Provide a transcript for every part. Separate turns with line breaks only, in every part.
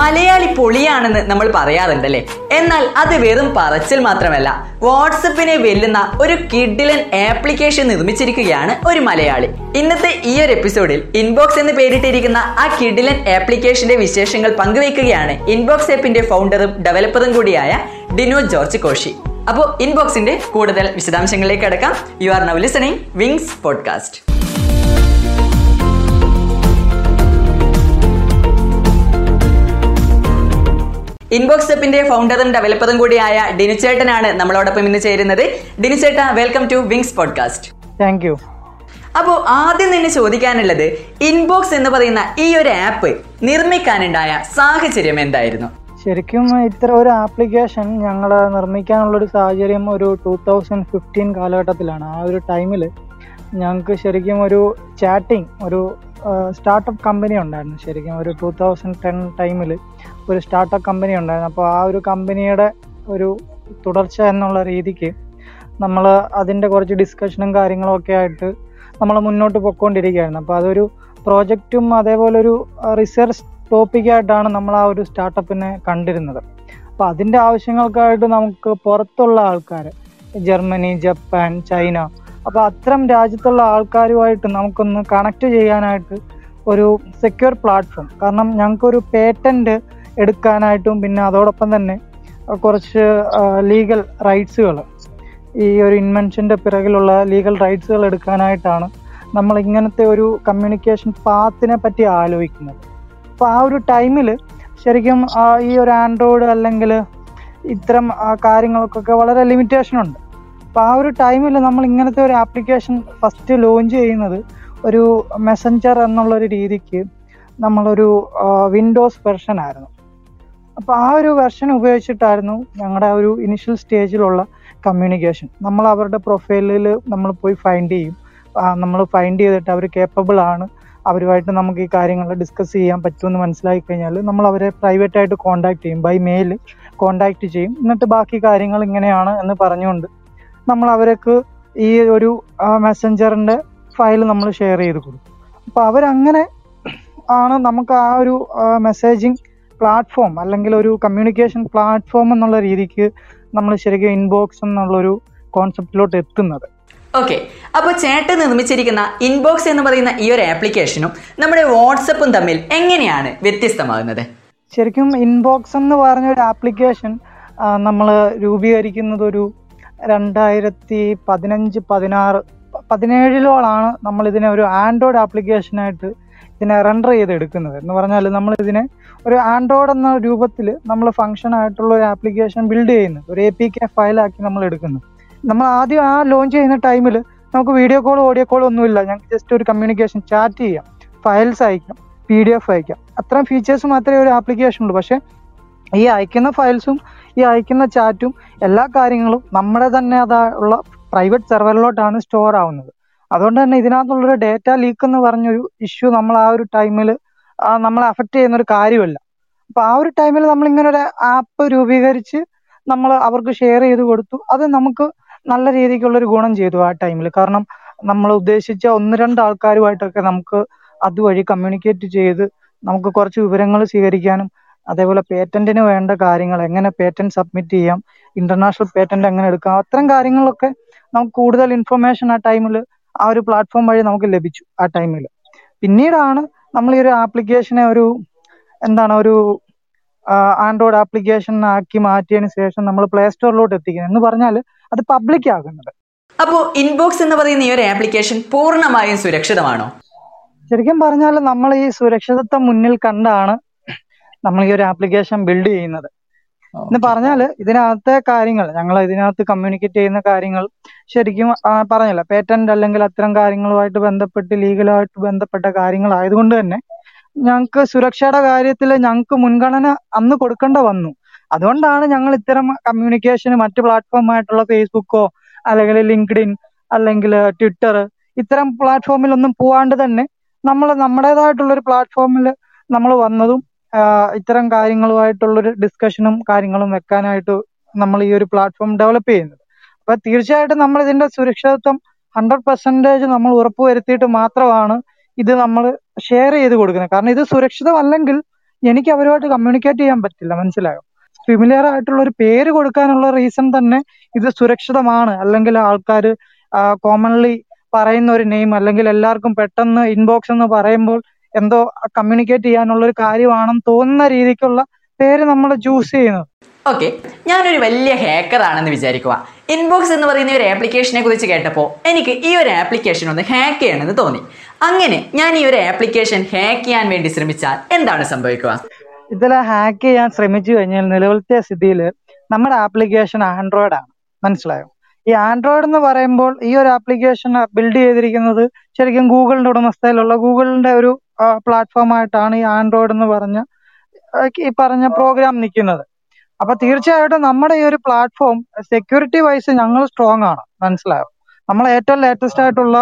മലയാളി പൊളിയാണെന്ന് നമ്മൾ പറയാറുണ്ടല്ലേ? എന്നാൽ അത് വെറും പറച്ചിൽ മാത്രമല്ല. വാട്സപ്പിനെ വെല്ലുന്ന ഒരു കിഡിലൻ ആപ്ലിക്കേഷൻ നിർമ്മിച്ചിരിക്കുകയാണ് ഒരു മലയാളി. ഇന്നത്തെ ഈ ഒരു എപ്പിസോഡിൽ ഇൻബോക്സ് എന്ന് പേരിട്ടിരിക്കുന്ന ആ കിഡിലൻ ആപ്ലിക്കേഷന്റെ വിശേഷങ്ങൾ പങ്കുവയ്ക്കുകയാണ് ഇൻബോക്സ് ആപ്പിന്റെ ഫൗണ്ടറും ഡെവലപ്പറും കൂടിയായ ഡിനോ ജോർജ് കോഷി അപ്പോൾ ഇൻബോക്സിന്റെ കൂടുതൽ വിശദാംശങ്ങളിലേക്ക് അടക്കാം you are now listening Wings podcast Inbox ആപ്പിന്റെ ഫൗണ്ടറും ഡെവലപ്പറും കൂടിയായ ഡിനുചേട്ടനാണ് നമ്മളോടൊപ്പം ഇന്ന് ചേരുന്നത്. ഡിനുചേട്ട welcome to Wings podcast
thank you
അപ്പോൾ ആദ്യം തന്നെ ചോദിക്കാനുള്ളത് ഇൻബോക്സ് എന്ന് പറയുന്ന ഈ ഒരു ആപ്പ് നിർമ്മിക്കാനുണ്ടായ സാഹചര്യം എന്തായിരുന്നു?
ശരിക്കും ഇത്ര ഒരു ആപ്ലിക്കേഷൻ ഞങ്ങൾ നിർമ്മിക്കാനുള്ള ഒരു സാഹചര്യം ഒരു ടൂ തൗസൻഡ് ഫിഫ്റ്റീൻ കാലഘട്ടത്തിലാണ്. ആ ഒരു ടൈമിൽ ഞങ്ങൾക്ക് ശരിക്കും ഒരു ചാറ്റിംഗ് ഒരു സ്റ്റാർട്ടപ്പ് കമ്പനി ഉണ്ടായിരുന്നു. ശരിക്കും ഒരു ടൂ തൗസൻഡ് ടെൻ ടൈമിൽ ഒരു സ്റ്റാർട്ടപ്പ് കമ്പനി ഉണ്ടായിരുന്നു. അപ്പോൾ ആ ഒരു കമ്പനിയുടെ ഒരു തുടർച്ച എന്നുള്ള രീതിക്ക് നമ്മൾ അതിന്റെ കുറച്ച് ഡിസ്കഷനും കാര്യങ്ങളും ഒക്കെ ആയിട്ട് നമ്മൾ മുന്നോട്ട് പൊയ്ക്കൊണ്ടിരിക്കുകയായിരുന്നു അപ്പോൾ അതൊരു പ്രോജക്റ്റും അതേപോലെ ഒരു റിസർച്ച് ടോപ്പിക്കായിട്ടാണ് നമ്മൾ ആ ഒരു സ്റ്റാർട്ടപ്പിനെ കണ്ടിരുന്നത്. അപ്പോൾ അതിന്റെ ആവശ്യങ്ങൾക്കായിട്ട് നമുക്ക് പുറത്തുള്ള ആൾക്കാർ ജർമ്മനി ജപ്പാൻ ചൈന അപ്പോൾ അത്തരം രാജ്യത്തുള്ള ആൾക്കാരുമായിട്ട് നമുക്കൊന്ന് കണക്ട് ചെയ്യാനായിട്ട് ഒരു സെക്യൂർ പ്ലാറ്റ്ഫോം കാരണം ഞങ്ങൾക്കൊരു പേറ്റന്റ് എടുക്കാനായിട്ടും പിന്നെ അതോടൊപ്പം തന്നെ കുറച്ച് ലീഗൽ റൈറ്റ്സുകൾ ഈ ഒരു ഇൻവെൻഷന്റെ പിറകിലുള്ള ലീഗൽ റൈറ്റ്സുകൾ എടുക്കാനായിട്ടാണ് നമ്മൾ ഇങ്ങനത്തെ ഒരു കമ്മ്യൂണിക്കേഷൻ പാത്തിനെ പറ്റി ആലോചിക്കുന്നത്. അപ്പോൾ ആ ഒരു ടൈമിൽ ശരിക്കും ഈ ഒരു ആൻഡ്രോയിഡ് അല്ലെങ്കിൽ ഇത്തരം കാര്യങ്ങൾക്കൊക്കെ വളരെ ലിമിറ്റേഷൻ ഉണ്ട്. അപ്പോൾ ആ ഒരു ടൈമിൽ നമ്മൾ ഇങ്ങനത്തെ ഒരു ആപ്ലിക്കേഷൻ ഫസ്റ്റ് ലോഞ്ച് ചെയ്യുന്നത് ഒരു മെസ്സഞ്ചർ എന്നുള്ളൊരു രീതിക്ക് നമ്മളൊരു വിൻഡോസ് വെർഷൻ ആയിരുന്നു. അപ്പോൾ ആ ഒരു വെർഷൻ ഉപയോഗിച്ചിട്ടായിരുന്നു ഞങ്ങളുടെ ഒരു ഇനിഷ്യൽ സ്റ്റേജിലുള്ള കമ്മ്യൂണിക്കേഷൻ നമ്മൾ അവരുടെ പ്രൊഫൈലിൽ നമ്മൾ പോയി ഫൈൻഡ് ചെയ്യും. നമ്മൾ ഫൈൻഡ് ചെയ്തിട്ട് അവർ കേപ്പബിൾ ആണ്. അവരുമായിട്ട് നമുക്ക് ഈ കാര്യങ്ങൾ ഡിസ്കസ് ചെയ്യാൻ പറ്റുമെന്ന് മനസ്സിലാക്കി കഴിഞ്ഞാൽ നമ്മൾ അവരെ പ്രൈവറ്റ് ആയിട്ട് കോണ്ടാക്ട് ചെയ്യും. ബൈ മെയിൽ കോണ്ടാക്ട് ചെയ്യും. എന്നിട്ട് ബാക്കി കാര്യങ്ങൾ ഇങ്ങനെയാണ് എന്ന് പറഞ്ഞുകൊണ്ട് നമ്മൾ അവർക്ക് ഈ ഒരു മെസ്സഞ്ചറിന്റെ ഫയൽ നമ്മൾ ഷെയർ ചെയ്ത് കൊടുക്കും. അപ്പോൾ അവരങ്ങനെ ആണ് നമുക്ക് ആ ഒരു മെസ്സേജിങ് പ്ലാറ്റ്ഫോം അല്ലെങ്കിൽ ഒരു കമ്മ്യൂണിക്കേഷൻ പ്ലാറ്റ്ഫോം എന്നുള്ള രീതിക്ക് നമ്മൾ ശരിക്കും ഇൻബോക്സ് എന്നുള്ളൊരു കോൺസെപ്റ്റിലോട്ട് എത്തുന്നത്.
ഓക്കെ അപ്പോൾ ചേട്ടൻ നിർമ്മിച്ചിരിക്കുന്ന ഇൻബോക്സ് എന്ന് പറയുന്ന ഈ ഒരു ആപ്ലിക്കേഷനും നമ്മുടെ വാട്സപ്പും തമ്മിൽ എങ്ങനെയാണ് വ്യത്യസ്തമാകുന്നത്?
ശരിക്കും ഇൻബോക്സ് എന്ന് പറഞ്ഞ ഒരു ആപ്ലിക്കേഷൻ നമ്മൾ രൂപീകരിക്കുന്നത് ഒരു രണ്ടായിരത്തി പതിനഞ്ച് പതിനാറ് പതിനേഴിലോളാണ് നമ്മൾ ഇതിനെ ഒരു ആൻഡ്രോയിഡ് ആപ്ലിക്കേഷനായിട്ട് ഇതിനെ റെൻഡർ ചെയ്ത് എടുക്കുന്നത് എന്ന് പറഞ്ഞാൽ നമ്മൾ ഇതിനെ ഒരു ആൻഡ്രോയിഡ് എന്ന രൂപത്തിൽ നമ്മൾ ഫംഗ്ഷൻ ആയിട്ടുള്ള ഒരു ആപ്ലിക്കേഷൻ ബിൽഡ് ചെയ്യുന്നു. ഒരു എ പി കെ ഫയലാക്കി നമ്മൾ എടുക്കുന്നു. നമ്മൾ ആദ്യം ആ ലോഞ്ച് ചെയ്യുന്ന ടൈമിൽ നമുക്ക് വീഡിയോ കോൾ ഓഡിയോ കോൾ ഒന്നുമില്ല. ഞങ്ങൾക്ക് ജസ്റ്റ് ഒരു കമ്മ്യൂണിക്കേഷൻ ചാറ്റ് ചെയ്യാം. ഫയൽസ് അയക്കാം. പി ഡി എഫ് അയക്കാം. അത്രയും ഫീച്ചേഴ്സ് മാത്രമേ ഒരു ആപ്ലിക്കേഷൻ ഉള്ളൂ. പക്ഷേ ഈ അയക്കുന്ന ഫയൽസും ഈ അയക്കുന്ന ചാറ്റും എല്ലാ കാര്യങ്ങളും നമ്മുടെ തന്നെ അതായുള്ള പ്രൈവറ്റ് സെർവറിലോട്ടാണ് സ്റ്റോർ ആവുന്നത്. അതുകൊണ്ട് തന്നെ ഇതിനകത്തുള്ളൊരു ഡേറ്റ ലീക്ക് എന്ന് പറഞ്ഞൊരു ഇഷ്യൂ നമ്മൾ ആ ഒരു ടൈമിൽ നമ്മളെ അഫക്റ്റ് ചെയ്യുന്ന ഒരു കാര്യമല്ല. അപ്പൊ ആ ഒരു ടൈമിൽ നമ്മൾ ഇങ്ങനെ ഒരു ആപ്പ് രൂപീകരിച്ച് നമ്മൾ അവർക്ക് ഷെയർ ചെയ്ത് കൊടുത്തു. അത് നമുക്ക് നല്ല രീതിക്കുള്ള ഒരു ഗുണം ചെയ്തു ആ ടൈമിൽ കാരണം നമ്മൾ ഉദ്ദേശിച്ച ഒന്ന് രണ്ട് ആൾക്കാരുമായിട്ടൊക്കെ നമുക്ക് അതുവഴി കമ്മ്യൂണിക്കേറ്റ് ചെയ്ത് നമുക്ക് കുറച്ച് വിവരങ്ങൾ സ്വീകരിക്കാനും അതേപോലെ പേറ്റന്റിന് വേണ്ട കാര്യങ്ങൾ എങ്ങനെ പേറ്റന്റ് സബ്മിറ്റ് ചെയ്യാം ഇന്റർനാഷണൽ പേറ്റന്റ് എങ്ങനെ എടുക്കാം അത്തരം കാര്യങ്ങളൊക്കെ നമുക്ക് കൂടുതൽ ഇൻഫർമേഷൻ ആ ടൈമിൽ ആ ഒരു പ്ലാറ്റ്ഫോം വഴി നമുക്ക് ലഭിച്ചു ആ ടൈമിൽ പിന്നീടാണ് നമ്മൾ ഈ ഒരു ആപ്ലിക്കേഷനെ ഒരു എന്താണ് ഒരു ആൻഡ്രോയിഡ് ആപ്ലിക്കേഷൻ ആക്കി മാറ്റിയതിന് ശേഷം നമ്മൾ പ്ലേ സ്റ്റോറിലോട്ട് എത്തിക്കുന്നത് എന്ന് പറഞ്ഞാൽ അത് പബ്ലിക് ആകുന്നത്.
അപ്പോൾ ഇൻബോക്സ് എന്ന് പറയുന്ന ഈ ഒരു ആപ്ലിക്കേഷൻ പൂർണമായും സുരക്ഷിതമാണോ?
ശരിക്കും പറഞ്ഞാൽ നമ്മൾ ഈ സുരക്ഷിതത്വം മുന്നിൽ കണ്ടാണ് നമ്മൾ ഈ ഒരു ആപ്ലിക്കേഷൻ ബിൽഡ് ചെയ്യുന്നത്. എന്ന് പറഞ്ഞാൽ ഇതിനകത്തെ കാര്യങ്ങൾ ഞങ്ങൾ ഇതിനകത്ത് കമ്മ്യൂണിക്കേറ്റ് ചെയ്യുന്ന കാര്യങ്ങൾ ശരിക്കും പറഞ്ഞല്ലോ പേറ്റന്റ് അല്ലെങ്കിൽ അത്തരം കാര്യങ്ങളുമായിട്ട് ബന്ധപ്പെട്ട് ലീഗലായിട്ട് ബന്ധപ്പെട്ട കാര്യങ്ങൾ ആയതുകൊണ്ട് തന്നെ ഞങ്ങൾക്ക് സുരക്ഷയുടെ കാര്യത്തിൽ ഞങ്ങൾക്ക് മുൻഗണന അന്ന് കൊടുക്കേണ്ട വന്നു. അതുകൊണ്ടാണ് ഞങ്ങൾ ഇത്തരം കമ്മ്യൂണിക്കേഷന് മറ്റു പ്ലാറ്റ്ഫോമായിട്ടുള്ള ഫേസ്ബുക്കോ അല്ലെങ്കിൽ ലിങ്ക്ഡിൻ അല്ലെങ്കിൽ ട്വിറ്റർ ഇത്തരം പ്ലാറ്റ്ഫോമിൽ ഒന്നും പോവാണ്ട് തന്നെ നമ്മൾ നമ്മുടേതായിട്ടുള്ള ഒരു പ്ലാറ്റ്ഫോമിൽ നമ്മൾ വന്നതും ഇത്തരം കാര്യങ്ങളുമായിട്ടുള്ളൊരു ഡിസ്കഷനും കാര്യങ്ങളും വെക്കാനായിട്ട് നമ്മൾ ഈ ഒരു പ്ലാറ്റ്ഫോം ഡെവലപ്പ് ചെയ്യുന്നത്. അപ്പൊ തീർച്ചയായിട്ടും നമ്മൾ ഇതിന്റെ സുരക്ഷിതത്വം ഹൺഡ്രഡ് പെർസെന്റേജ് നമ്മൾ ഉറപ്പുവരുത്തിയിട്ട് മാത്രമാണ് ഇത് നമ്മൾ ഷെയർ ചെയ്ത് കൊടുക്കുന്നത്. കാരണം ഇത് സുരക്ഷിതമല്ലെങ്കിൽ എനിക്ക് അവരുമായിട്ട് കമ്മ്യൂണിക്കേറ്റ് ചെയ്യാൻ പറ്റില്ല. മനസ്സിലായോ? ഫിമിലിയർ ആയിട്ടുള്ള ഒരു പേര് കൊടുക്കാനുള്ള റീസൺ തന്നെ ഇത് സുരക്ഷിതമാണ്. അല്ലെങ്കിൽ ആൾക്കാർ കോമൺലി പറയുന്ന ഒരു നെയിം അല്ലെങ്കിൽ എല്ലാവർക്കും പെട്ടെന്ന് ഇൻബോക്സ് എന്ന് പറയുമ്പോൾ എന്തോ കമ്മ്യൂണിക്കേറ്റ് ചെയ്യാനുള്ള ഒരു കാര്യമാണെന്ന് തോന്നുന്ന രീതിക്കുള്ള പേര് നമ്മൾ ചൂസ് ചെയ്യുന്നത്
ഓക്കെ ഞാനൊരു വലിയ ഹാക്കർ ആണെന്ന് വിചാരിക്കുക ഇൻബോക്സ് എന്ന് പറയുന്ന ഒരു ആപ്ലിക്കേഷനെ കുറിച്ച് കേട്ടപ്പോൾ എനിക്ക് ഈ ഒരു ആപ്ലിക്കേഷൻ ഒന്ന് ഹാക്ക് ചെയ്യണമെന്ന് തോന്നി. അങ്ങനെ ഞാൻ ഈ ഒരു ആപ്ലിക്കേഷൻ ഹാക്ക് ചെയ്യാൻ വേണ്ടി ശ്രമിച്ചാൽ എന്താണ് സംഭവിക്കുക?
ഇതിൽ ഹാക്ക് ചെയ്യാൻ ശ്രമിച്ചു കഴിഞ്ഞാൽ നിലവിലത്തെ സ്ഥിതിയിൽ നമ്മുടെ ആപ്ലിക്കേഷൻ ആൻഡ്രോയിഡ് ആണ്. മനസ്സിലായോ? ഈ ആൻഡ്രോയിഡ് എന്ന് പറയുമ്പോൾ ഈ ഒരു ആപ്ലിക്കേഷൻ ബിൽഡ് ചെയ്തിരിക്കുന്നത് ശരിക്കും ഗൂഗിളിന്റെ ഉടമസ്ഥയിലുള്ള ഗൂഗിളിന്റെ ഒരു പ്ലാറ്റ്ഫോം ആയിട്ടാണ് ഈ ആൻഡ്രോയിഡ് എന്ന് പറഞ്ഞ ഈ പറഞ്ഞ പ്രോഗ്രാം നിൽക്കുന്നത്. അപ്പൊ തീർച്ചയായിട്ടും നമ്മുടെ ഈ ഒരു പ്ലാറ്റ്ഫോം സെക്യൂരിറ്റി വൈസ് ഞങ്ങൾ സ്ട്രോങ് ആണ്. മനസ്സിലായോ? നമ്മൾ ഏറ്റവും ലേറ്റസ്റ്റ് ആയിട്ടുള്ള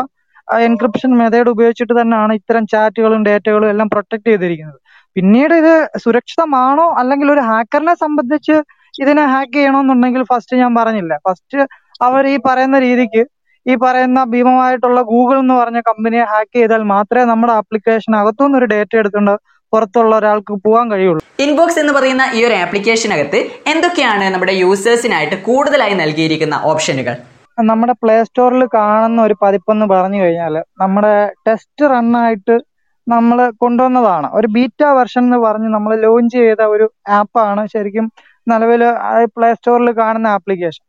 എൻക്രിപ്ഷൻ മെത്തേഡ് ഉപയോഗിച്ചിട്ട് തന്നെയാണ് ഇത്തരം ചാറ്റുകളും ഡേറ്റകളും എല്ലാം പ്രൊട്ടക്ട് ചെയ്തിരിക്കുന്നത്. പിന്നീട് ഇത് സുരക്ഷിതമാണോ അല്ലെങ്കിൽ ഒരു ഹാക്കറിനെ സംബന്ധിച്ച് ഇതിനെ ഹാക്ക് ചെയ്യണമെന്നുണ്ടെങ്കിൽ ഫസ്റ്റ് ഞാൻ പറഞ്ഞില്ല. ഫസ്റ്റ് അവർ ഈ പറയുന്ന രീതിക്ക് ഈ പറയുന്ന ഭീമമായിട്ടുള്ള ഗൂഗിൾ എന്ന് പറഞ്ഞ കമ്പനിയെ ഹാക്ക് ചെയ്താൽ മാത്രമേ നമ്മുടെ ആപ്ലിക്കേഷൻ അകത്തുനിന്ന് ഒരു ഡേറ്റ എടുത്തുകൊണ്ട് പുറത്തുള്ള ഒരാൾക്ക് പോകാൻ കഴിയുള്ളൂ.
ഇൻബോക്സ് എന്ന് പറയുന്ന ഈ ഒരു ആപ്ലിക്കേഷനകത്ത് എന്തൊക്കെയാണ് നമ്മുടെ യൂസേഴ്സിനായിട്ട് കൂടുതലായി നൽകിയിരിക്കുന്ന ഓപ്ഷനുകൾ
നമ്മുടെ പ്ലേ സ്റ്റോറിൽ കാണുന്ന ഒരു പതിപ്പ് എന്ന് പറഞ്ഞു കഴിഞ്ഞാൽ നമ്മുടെ ടെസ്റ്റ് റണ്ണായിട്ട് നമ്മൾ കൊണ്ടുവന്നതാണ്. ഒരു ബീറ്റ വെർഷൻ എന്ന് പറഞ്ഞ് നമ്മൾ ലോഞ്ച് ചെയ്ത ഒരു ആപ്പാണ് ശരിക്കും നിലവിൽ പ്ലേ സ്റ്റോറിൽ കാണുന്ന ആപ്ലിക്കേഷൻ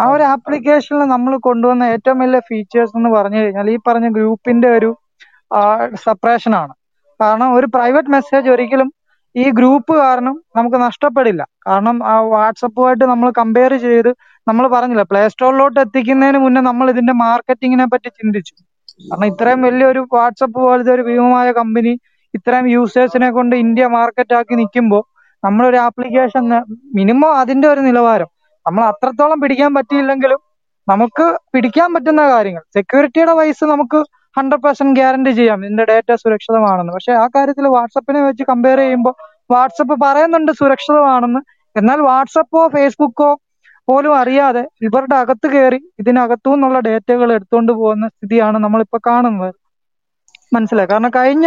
ആ ഒരു ആപ്ലിക്കേഷനിൽ നമ്മൾ കൊണ്ടുവന്ന ഏറ്റവും വലിയ ഫീച്ചേഴ്സ് എന്ന് പറഞ്ഞു കഴിഞ്ഞാൽ ഈ പറഞ്ഞ ഗ്രൂപ്പിന്റെ ഒരു സെപ്പറേഷൻ ആണ്. കാരണം ഒരു പ്രൈവറ്റ് മെസ്സേജ് ഒരിക്കലും ഈ ഗ്രൂപ്പ് കാരണം നമുക്ക് നഷ്ടപ്പെടില്ല. കാരണം ആ വാട്സപ്പുമായിട്ട് നമ്മൾ കമ്പയർ ചെയ്ത് നമ്മൾ പറഞ്ഞില്ല പ്ലേ സ്റ്റോറിലോട്ട് എത്തിക്കുന്നതിന് മുന്നേ നമ്മൾ ഇതിന്റെ മാർക്കറ്റിങ്ങിനെ പറ്റി ചിന്തിച്ചു. കാരണം ഇത്രയും വലിയൊരു വാട്സപ്പ് പോലത്തെ ഒരു ഭീമമായ കമ്പനി ഇത്രയും യൂസേഴ്സിനെ കൊണ്ട് ഇന്ത്യ മാർക്കറ്റ് ആക്കി നിൽക്കുമ്പോൾ നമ്മളൊരു ആപ്ലിക്കേഷൻ മിനിമം അതിന്റെ ഒരു നിലവാരം നമ്മൾ അത്രത്തോളം പിടിക്കാൻ പറ്റിയില്ലെങ്കിലും നമുക്ക് പിടിക്കാൻ പറ്റുന്ന കാര്യങ്ങൾ. സെക്യൂരിറ്റിയുടെ വൈസ് നമുക്ക് ഹൺഡ്രഡ് പെർസെന്റ് ഗ്യാരണ്ടി ചെയ്യാം. ഇതിന്റെ ഡേറ്റ സുരക്ഷിതമാണെന്ന്. പക്ഷെ ആ കാര്യത്തിൽ വാട്സപ്പിനെ വെച്ച് കമ്പയർ ചെയ്യുമ്പോൾ വാട്സപ്പ് പറയുന്നുണ്ട് സുരക്ഷിതമാണെന്ന്. എന്നാൽ വാട്സപ്പോ ഫേസ്ബുക്കോ പോലും അറിയാതെ ഇവരുടെ അകത്ത് കയറി ഇതിനകത്തു നിന്നുള്ള ഡേറ്റകൾ എടുത്തുകൊണ്ട് പോകുന്ന സ്ഥിതിയാണ് നമ്മളിപ്പോ കാണുന്നത്. മനസ്സിലായി? കാരണം കഴിഞ്ഞ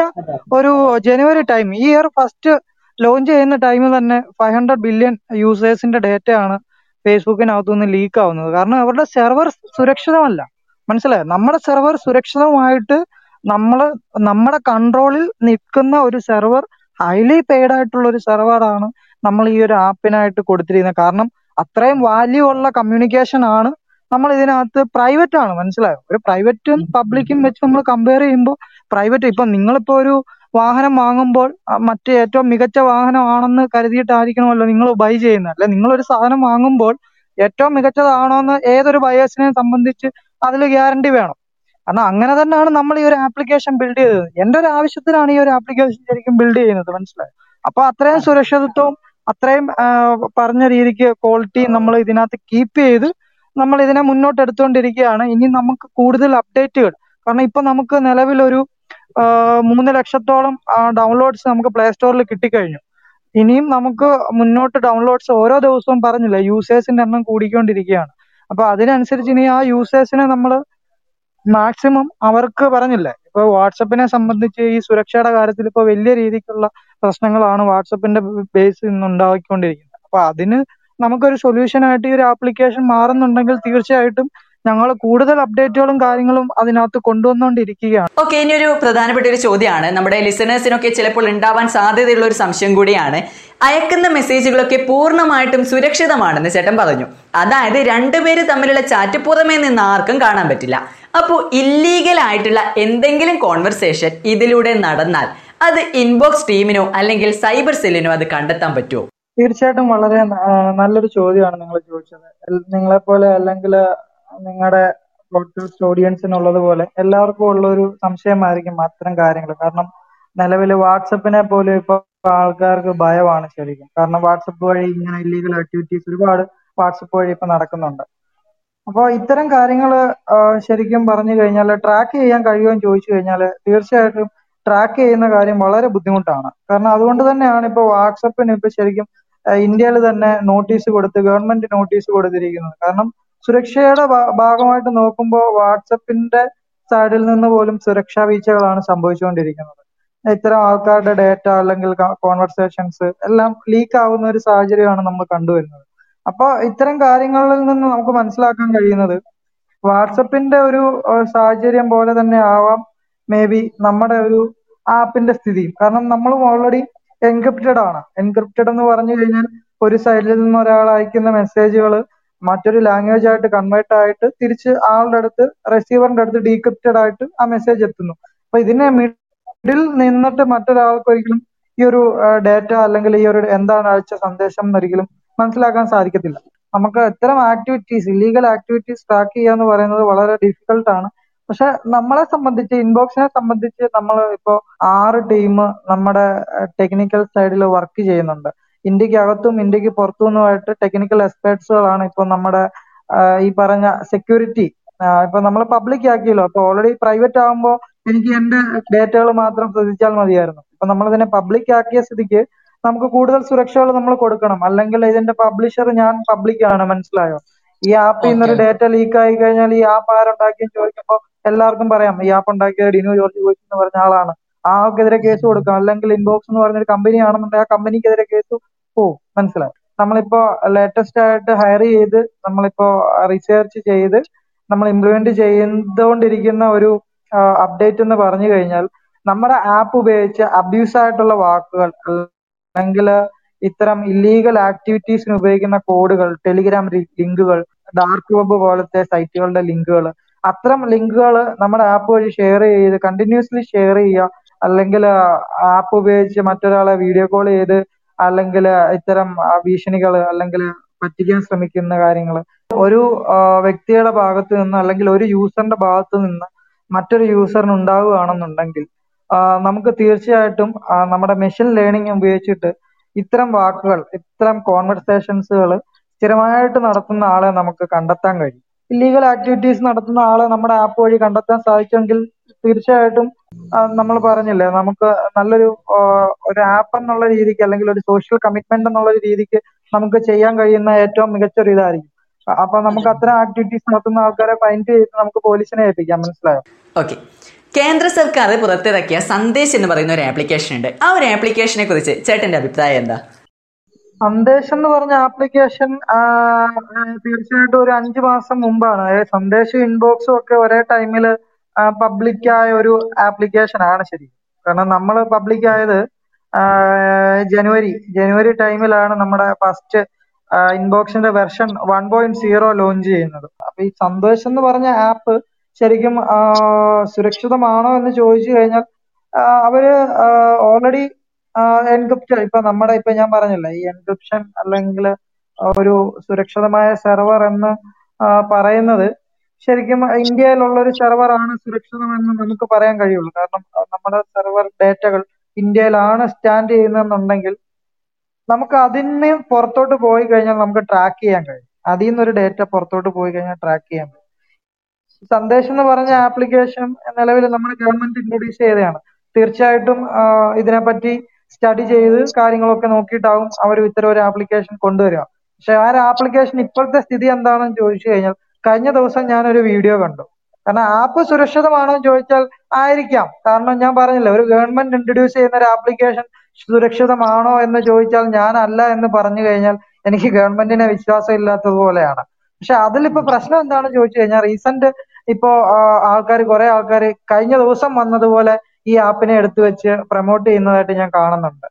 ഒരു ജനുവരി ടൈം ഈ ഇയർ ഫസ്റ്റ് ലോഞ്ച് ചെയ്യുന്ന ടൈമിൽ തന്നെ ഫൈവ് ഹൺഡ്രഡ് ബില്യൺ യൂസേഴ്സിന്റെ ഡേറ്റയാണ് ഫേസ്ബുക്കിനകത്തുനിന്ന് ലീക്ക് ആവുന്നത് കാരണം അവരുടെ സെർവർ സുരക്ഷിതമല്ല. മനസ്സിലായോ? നമ്മുടെ സെർവർ സുരക്ഷിതമായിട്ട് നമ്മൾ നമ്മുടെ കൺട്രോളിൽ നിൽക്കുന്ന ഒരു സെർവർ ഹൈലി പെയ്ഡ് ആയിട്ടുള്ള ഒരു സെർവറാണ് നമ്മൾ ഈ ഒരു ആപ്പിനായിട്ട് കൊടുത്തിരിക്കുന്നത്. കാരണം അത്രയും വാല്യൂ ഉള്ള കമ്മ്യൂണിക്കേഷൻ ആണ് നമ്മൾ ഇതിനകത്ത് പ്രൈവറ്റ് ആണ് മനസ്സിലായോ? ഒരു പ്രൈവറ്റും പബ്ലിക്കും വെച്ച് നമ്മൾ കമ്പയർ ചെയ്യുമ്പോൾ പ്രൈവറ്റ് ഇപ്പൊ നിങ്ങളിപ്പോ ഒരു വാഹനം വാങ്ങുമ്പോൾ മറ്റ് ഏറ്റവും മികച്ച വാഹനമാണെന്ന് കരുതിയിട്ടായിരിക്കണമല്ലോ നിങ്ങൾ ബൈ ചെയ്യുന്നത്. അല്ലെ നിങ്ങൾ ഒരു സാധനം വാങ്ങുമ്പോൾ ഏറ്റവും മികച്ചതാണോ എന്ന് ഏതൊരു ബയേഴ്സിനെ സംബന്ധിച്ച് അതിൽ ഗ്യാരണ്ടി വേണം. കാരണം അങ്ങനെ തന്നെയാണ് നമ്മൾ ഈ ഒരു ആപ്ലിക്കേഷൻ ബിൽഡ് ചെയ്തത്. എന്റെ ഒരു ആവശ്യത്തിനാണ് ഈ ഒരു ആപ്ലിക്കേഷൻ ശരിക്കും ബിൽഡ് ചെയ്യുന്നത് മനസ്സിലായോ? അപ്പൊ അത്രയും സുരക്ഷിതത്വവും അത്രയും പറഞ്ഞ രീതിക്ക് ക്വാളിറ്റി നമ്മൾ ഇതിനകത്ത് കീപ്പ് ചെയ്ത് നമ്മൾ ഇതിനെ മുന്നോട്ട് എടുത്തുകൊണ്ടിരിക്കുകയാണ്. ഇനി നമുക്ക് കൂടുതൽ അപ്ഡേറ്റുകൾ കാരണം ഇപ്പൊ നമുക്ക് നിലവിലൊരു മൂന്ന് ലക്ഷത്തോളം ഡൗൺലോഡ്സ് നമുക്ക് പ്ലേ സ്റ്റോറിൽ കിട്ടിക്കഴിഞ്ഞു. ഇനിയും നമുക്ക് മുന്നോട്ട് ഡൗൺലോഡ്സ് ഓരോ ദിവസവും പറഞ്ഞില്ല യൂസേഴ്സിന്റെ എണ്ണം കൂടിക്കൊണ്ടിരിക്കുകയാണ്. അപ്പൊ അതിനനുസരിച്ച് ഇനി ആ യൂസേഴ്സിനെ നമ്മൾ മാക്സിമം അവർക്ക് പറഞ്ഞില്ലേ ഇപ്പൊ വാട്സപ്പിനെ സംബന്ധിച്ച് ഈ സുരക്ഷയുടെ കാര്യത്തിൽ ഇപ്പൊ വലിയ രീതിക്കുള്ള പ്രശ്നങ്ങളാണ് വാട്സപ്പിന്റെ ബേസ് ഇന്ന് ഉണ്ടാക്കിക്കൊണ്ടിരിക്കുന്നത് അപ്പൊ അതിന് നമുക്കൊരു സൊല്യൂഷൻ ആയിട്ട് ഈ ഒരു ആപ്ലിക്കേഷൻ മാറുന്നുണ്ടെങ്കിൽ തീർച്ചയായിട്ടും ഞങ്ങൾ കൂടുതൽ അപ്ഡേറ്റുകളും കാര്യങ്ങളും അതിനകത്ത് കൊണ്ടുവന്നുകൊണ്ടിരിക്കുകയാണ്
ഓക്കെ ഇനി ഒരു പ്രധാനപ്പെട്ട ഒരു ചോദ്യമാണ്. നമ്മുടെ ലിസണേഴ്സിനൊക്കെ ചിലപ്പോൾ ഉണ്ടാവാൻ സാധ്യതയുള്ള ഒരു സംശയം കൂടിയാണ്. അയക്കുന്ന മെസ്സേജുകളൊക്കെ പൂർണമായിട്ടും സുരക്ഷിതമാണെന്ന് ചേട്ടൻ പറഞ്ഞു. അതായത് രണ്ടുപേര് തമ്മിലുള്ള ചാറ്റ് പുറമേ നിന്ന് ആർക്കും കാണാൻ പറ്റില്ല. അപ്പോൾ ഇല്ലീഗൽ ആയിട്ടുള്ള എന്തെങ്കിലും കോൺവെർസേഷൻ ഇതിലൂടെ നടന്നാൽ അത് ഇൻബോക്സ് ടീമിനോ അല്ലെങ്കിൽ സൈബർ സെല്ലിനോ അത് കണ്ടെത്താൻ പറ്റുമോ?
തീർച്ചയായിട്ടും വളരെ നല്ലൊരു ചോദ്യമാണ് നിങ്ങൾ ചോദിച്ചത്. നിങ്ങളെ നിങ്ങളെപ്പോലെ അല്ലെങ്കിൽ നിങ്ങളുടെ പോഡ്കാസ്റ്റ് ഓഡിയൻസിനുള്ളത് പോലെ എല്ലാവർക്കും ഉള്ള ഒരു സംശയമായിരിക്കും അത്തരം കാര്യങ്ങൾ കാരണം നിലവിൽ വാട്സപ്പിനെ പോലും ഇപ്പൊ ആൾക്കാർക്ക് ഭയമാണ് ശരിക്കും. കാരണം വാട്സപ്പ് വഴി ഇങ്ങനെ ഇല്ലീഗൽ ആക്ടിവിറ്റീസ് ഒരുപാട് വാട്സപ്പ് വഴി ഇപ്പൊ നടക്കുന്നുണ്ട്. അപ്പോൾ ഇത്തരം കാര്യങ്ങൾ ശരിക്കും പറഞ്ഞു കഴിഞ്ഞാൽ ട്രാക്ക് ചെയ്യാൻ കഴിയുമെന്ന് ചോദിച്ചു കഴിഞ്ഞാൽ തീർച്ചയായിട്ടും ട്രാക്ക് ചെയ്യുന്ന കാര്യം വളരെ ബുദ്ധിമുട്ടാണ്. കാരണം അതുകൊണ്ട് തന്നെയാണ് ഇപ്പൊ വാട്സപ്പിന് ഇപ്പൊ ശരിക്കും ഇന്ത്യയിൽ തന്നെ നോട്ടീസ് കൊടുത്ത് ഗവൺമെന്റ് നോട്ടീസ് കൊടുത്തിരിക്കുന്നത്. കാരണം സുരക്ഷയുടെ ഭാഗമായിട്ട് നോക്കുമ്പോൾ വാട്സപ്പിന്റെ സൈഡിൽ നിന്ന് പോലും സുരക്ഷാ വീഴ്ചകളാണ് സംഭവിച്ചുകൊണ്ടിരിക്കുന്നത്. ഇത്തരം ആൾക്കാരുടെ ഡേറ്റ അല്ലെങ്കിൽ കോൺവെർസേഷൻസ് എല്ലാം ലീക്ക് ആവുന്ന ഒരു സാഹചര്യമാണ് നമ്മൾ കണ്ടുവരുന്നത്. അപ്പോൾ ഇത്തരം കാര്യങ്ങളിൽ നിന്ന് നമുക്ക് മനസ്സിലാക്കാൻ കഴിയുന്നത് വാട്സപ്പിന്റെ ഒരു സാഹചര്യം പോലെ തന്നെ ആവാം മേ ബി നമ്മുടെ ഒരു ആപ്പിന്റെ സ്ഥിതി കാരണം നമ്മൾ ഓൾറെഡി എൻക്രിപ്റ്റഡ് ആണ് എൻക്രിപ്റ്റഡ് എന്ന് പറഞ്ഞു കഴിഞ്ഞാൽ ഒരു സൈഡിൽ നിന്ന് ഒരാൾ അയക്കുന്ന മെസ്സേജുകൾ മറ്റൊരു ലാംഗ്വേജ് ആയിട്ട് കൺവേർട്ട് ആയിട്ട് തിരിച്ച് ആളുടെ അടുത്ത് റിസീവറിന്റെ അടുത്ത് ഡീക്രിപ്റ്റഡ് ആയിട്ട് ആ മെസ്സേജ് എത്തുന്നു. അപ്പൊ ഇതിനെ മിഡിൽ നിന്നിട്ട് മറ്റൊരാൾക്ക് ഒരിക്കലും ഈ ഒരു ഡേറ്റ അല്ലെങ്കിൽ ഈ ഒരു എന്താണ് അയച്ച സന്ദേശം എന്നൊരിക്കലും മനസ്സിലാക്കാൻ സാധിക്കത്തില്ല. നമുക്ക് ഇത്തരം ആക്ടിവിറ്റീസ് ഇല്ലീഗൽ ആക്ടിവിറ്റീസ് ട്രാക്ക് ചെയ്യുക എന്ന് പറയുന്നത് വളരെ ഡിഫിക്കൽട്ട് ആണ്. പക്ഷെ നമ്മളെ സംബന്ധിച്ച് ഇൻബോക്സിനെ സംബന്ധിച്ച് നമ്മൾ ഇപ്പോൾ ആറ് ടീം നമ്മുടെ ടെക്നിക്കൽ സൈഡിൽ വർക്ക് ചെയ്യുന്നുണ്ട്. ഇന്ത്യയ്ക്ക് അകത്തും ഇന്ത്യയ്ക്ക് പുറത്തുനിന്നുമായിട്ട് ടെക്നിക്കൽ എക്സ്പേർട്സുകളാണ് ഇപ്പൊ നമ്മുടെ ഈ പറഞ്ഞ സെക്യൂരിറ്റി ഇപ്പൊ നമ്മൾ പബ്ലിക് ആക്കിയല്ലോ. അപ്പൊ ഓൾറെഡി പ്രൈവറ്റ് ആകുമ്പോൾ എനിക്ക് എന്റെ ഡേറ്റകൾ മാത്രം ശ്രദ്ധിച്ചാൽ മതിയായിരുന്നു. ഇപ്പൊ നമ്മൾ ഇതിനെ പബ്ലിക് ആക്കിയ സ്ഥിതിക്ക് നമുക്ക് കൂടുതൽ സുരക്ഷകൾ നമ്മൾ കൊടുക്കണം. അല്ലെങ്കിൽ ഇതിന്റെ പബ്ലിഷർ ഞാൻ പബ്ലിക് ആണ് മനസ്സിലായോ? ഈ ആപ്പിൽ നിന്നൊരു ഡേറ്റ ലീക്ക് ആയി കഴിഞ്ഞാൽ ഈ ആപ്പ് ആരുണ്ടാക്കിയെന്ന് ചോദിക്കുമ്പോൾ എല്ലാവർക്കും പറയാം ഈ ആപ്പ് ഉണ്ടാക്കിയത് ഡിനു ജോർജ് ബോയ്സ് എന്ന് പറഞ്ഞ ആളാണ്. ആൾക്കെതിരെ കേസ് കൊടുക്കാം. അല്ലെങ്കിൽ ഇൻബോക്സ് എന്ന് പറഞ്ഞൊരു കമ്പനി ആണെന്നുണ്ടെങ്കിൽ ആ കമ്പനിക്കെതിരെ കേസ് പോവും മനസ്സിലായി. നമ്മളിപ്പോ ലേറ്റസ്റ്റ് ആയിട്ട് ഹയർ ചെയ്ത് നമ്മളിപ്പോ റിസർച്ച് ചെയ്ത് നമ്മൾ ഇംപ്ലിമെന്റ് ചെയ്തുകൊണ്ടിരിക്കുന്ന ഒരു അപ്ഡേറ്റ് എന്ന് പറഞ്ഞു കഴിഞ്ഞാൽ നമ്മുടെ ആപ്പ് ഉപയോഗിച്ച് അബ്യൂസ് ആയിട്ടുള്ള വാക്കുകൾ അല്ലെങ്കിൽ ഇത്തരം ഇല്ലീഗൽ ആക്ടിവിറ്റീസിന് ഉപയോഗിക്കുന്ന കോഡുകൾ ടെലിഗ്രാം ലിങ്കുകൾ ഡാർക്ക് വെബ് പോലത്തെ സൈറ്റുകളുടെ ലിങ്കുകൾ അത്തരം ലിങ്കുകൾ നമ്മുടെ ആപ്പ് വഴി ഷെയർ ചെയ്ത് കണ്ടിന്യൂസ്ലി ഷെയർ ചെയ്യുക അല്ലെങ്കിൽ ആപ്പ് ഉപയോഗിച്ച് മറ്റൊരാളെ വീഡിയോ കോൾ ചെയ്ത് അല്ലെങ്കിൽ ഇത്തരം ഭീഷണികൾ അല്ലെങ്കിൽ പറ്റിക്കാൻ ശ്രമിക്കുന്ന കാര്യങ്ങൾ ഒരു വ്യക്തിയുടെ ഭാഗത്ത് നിന്ന് അല്ലെങ്കിൽ ഒരു യൂസറിന്റെ ഭാഗത്ത് നിന്ന് മറ്റൊരു യൂസറിന് ഉണ്ടാവുകയാണെന്നുണ്ടെങ്കിൽ നമുക്ക് തീർച്ചയായിട്ടും നമ്മുടെ മെഷീൻ ലേണിംഗ് ഉപയോഗിച്ചിട്ട് ഇത്തരം വാക്കുകൾ ഇത്തരം കോൺവെർസേഷൻസുകൾ സ്ഥിരമായിട്ട് നടത്തുന്ന ആളെ നമുക്ക് കണ്ടെത്താൻ കഴിയും. ഇല്ലീഗൽ ആക്ടിവിറ്റീസ് നടത്തുന്ന ആളെ നമ്മുടെ ആപ്പ് വഴി കണ്ടെത്താൻ സാധിച്ചെങ്കിൽ തീർച്ചയായിട്ടും നമ്മൾ പറഞ്ഞില്ലേ നമുക്ക് നല്ലൊരു ഒരു ആപ്പ് എന്നുള്ള രീതിക്ക് അല്ലെങ്കിൽ ഒരു സോഷ്യൽ കമ്മിറ്റ്മെന്റ് എന്നുള്ള രീതിക്ക് നമുക്ക് ചെയ്യാൻ കഴിയുന്ന ഏറ്റവും മികച്ച ഒരു ഇതായിരിക്കും. അപ്പൊ നമുക്ക് അത്തരം ആക്ടിവിറ്റീസ് നടത്തുന്ന ആൾക്കാരെ ഫൈൻഡ് ചെയ്ത് നമുക്ക് പോലീസിനെ ഏൽപ്പിക്കാം മനസ്സിലായോ?
ഓക്കെ കേന്ദ്ര സർക്കാർ പുറത്തിറക്കിയ സന്ദേശം എന്ന് പറയുന്ന ഒരു ആപ്ലിക്കേഷൻ ഉണ്ട്. ആ ഒരു ആപ്ലിക്കേഷനെ കുറിച്ച് ചേട്ടന്റെ അഭിപ്രായം എന്താ?
സന്ദേശം എന്ന് പറഞ്ഞ ആപ്ലിക്കേഷൻ തീർച്ചയായിട്ടും ഒരു അഞ്ചു മാസം മുമ്പാണ്. സന്ദേശം ഇൻബോക്സും ഒക്കെ ഒരേ ടൈമിൽ പബ്ലിക് ആയ ഒരു ആപ്ലിക്കേഷൻ ആണ് ശരി. കാരണം നമ്മൾ പബ്ലിക് ആയത് ജനുവരി ജനുവരി ടൈമിലാണ് നമ്മുടെ first ഇൻബോക്സിന്റെ version one point zero launch ചെയ്യുന്നത്. അപ്പൊ ഈ സന്ദേശം എന്ന് പറഞ്ഞ ആപ്പ് ശരിക്കും സുരക്ഷിതമാണോ എന്ന് ചോദിച്ചു കഴിഞ്ഞാൽ അവർ ഓൾറെഡി എൻക്രിപ്റ്റ് ഇപ്പൊ നമ്മുടെ ഇപ്പൊ ഞാൻ പറഞ്ഞില്ല ഈ എൻക്രിപ്ഷൻ അല്ലെങ്കിൽ ഒരു സുരക്ഷിതമായ സെർവർ എന്ന് പറയുന്നത് ശരിക്കും ഇന്ത്യയിലുള്ള ഒരു സെർവർ ആണ് സുരക്ഷിതമെന്ന് നമുക്ക് പറയാൻ കഴിയുള്ളൂ. കാരണം നമ്മുടെ സെർവർ ഡേറ്റകൾ ഇന്ത്യയിലാണ് സ്റ്റാൻഡ് ചെയ്യുന്നതെന്നുണ്ടെങ്കിൽ നമുക്ക് അതിന് പുറത്തോട്ട് പോയി കഴിഞ്ഞാൽ നമുക്ക് ട്രാക്ക് ചെയ്യാൻ കഴിയും. അതിൽ നിന്നൊരു ഡേറ്റ പുറത്തോട്ട് പോയി കഴിഞ്ഞാൽ ട്രാക്ക് ചെയ്യാൻ കഴിയും. സന്ദേശം എന്ന് പറഞ്ഞ ആപ്ലിക്കേഷൻ നിലവിൽ നമ്മുടെ ഗവൺമെന്റ് ഇൻട്രൊഡ്യൂസ് ചെയ്തതാണ്. തീർച്ചയായിട്ടും ഇതിനെപ്പറ്റി സ്റ്റഡി ചെയ്ത് കാര്യങ്ങളൊക്കെ നോക്കിയിട്ടാവും അവർ ഇത്തരം ഒരു ആപ്ലിക്കേഷൻ കൊണ്ടുവരിക. പക്ഷെ ആ ഒരു ആപ്ലിക്കേഷൻ ഇപ്പോഴത്തെ സ്ഥിതി എന്താണെന്ന് ചോദിച്ചു കഴിഞ്ഞാൽ കഴിഞ്ഞ ദിവസം ഞാൻ ഒരു വീഡിയോ കണ്ടു. കാരണം ആപ്പ് സുരക്ഷിതമാണോ എന്ന് ചോദിച്ചാൽ ആയിരിക്കാം. കാരണം ഞാൻ പറഞ്ഞില്ല ഒരു ഗവൺമെന്റ് ഇൻട്രൊഡ്യൂസ് ചെയ്യുന്ന ഒരു ആപ്ലിക്കേഷൻ സുരക്ഷിതമാണോ എന്ന് ചോദിച്ചാൽ ഞാൻ അല്ല എന്ന് പറഞ്ഞു കഴിഞ്ഞാൽ എനിക്ക് ഗവൺമെന്റിനെ വിശ്വാസം ഇല്ലാത്തതുപോലെയാണ് പക്ഷെ അതിലിപ്പോ പ്രശ്നം എന്താണെന്ന് ചോദിച്ചു കഴിഞ്ഞാൽ റീസെന്റ് ഇപ്പോ ആൾക്കാർ കുറെ ആൾക്കാർ കഴിഞ്ഞ ദിവസം വന്നതുപോലെ ഈ ആപ്പിനെ എടുത്തു വെച്ച് പ്രൊമോട്ട് ചെയ്യുന്നതായിട്ട് ഞാൻ കാണുന്നുണ്ട്.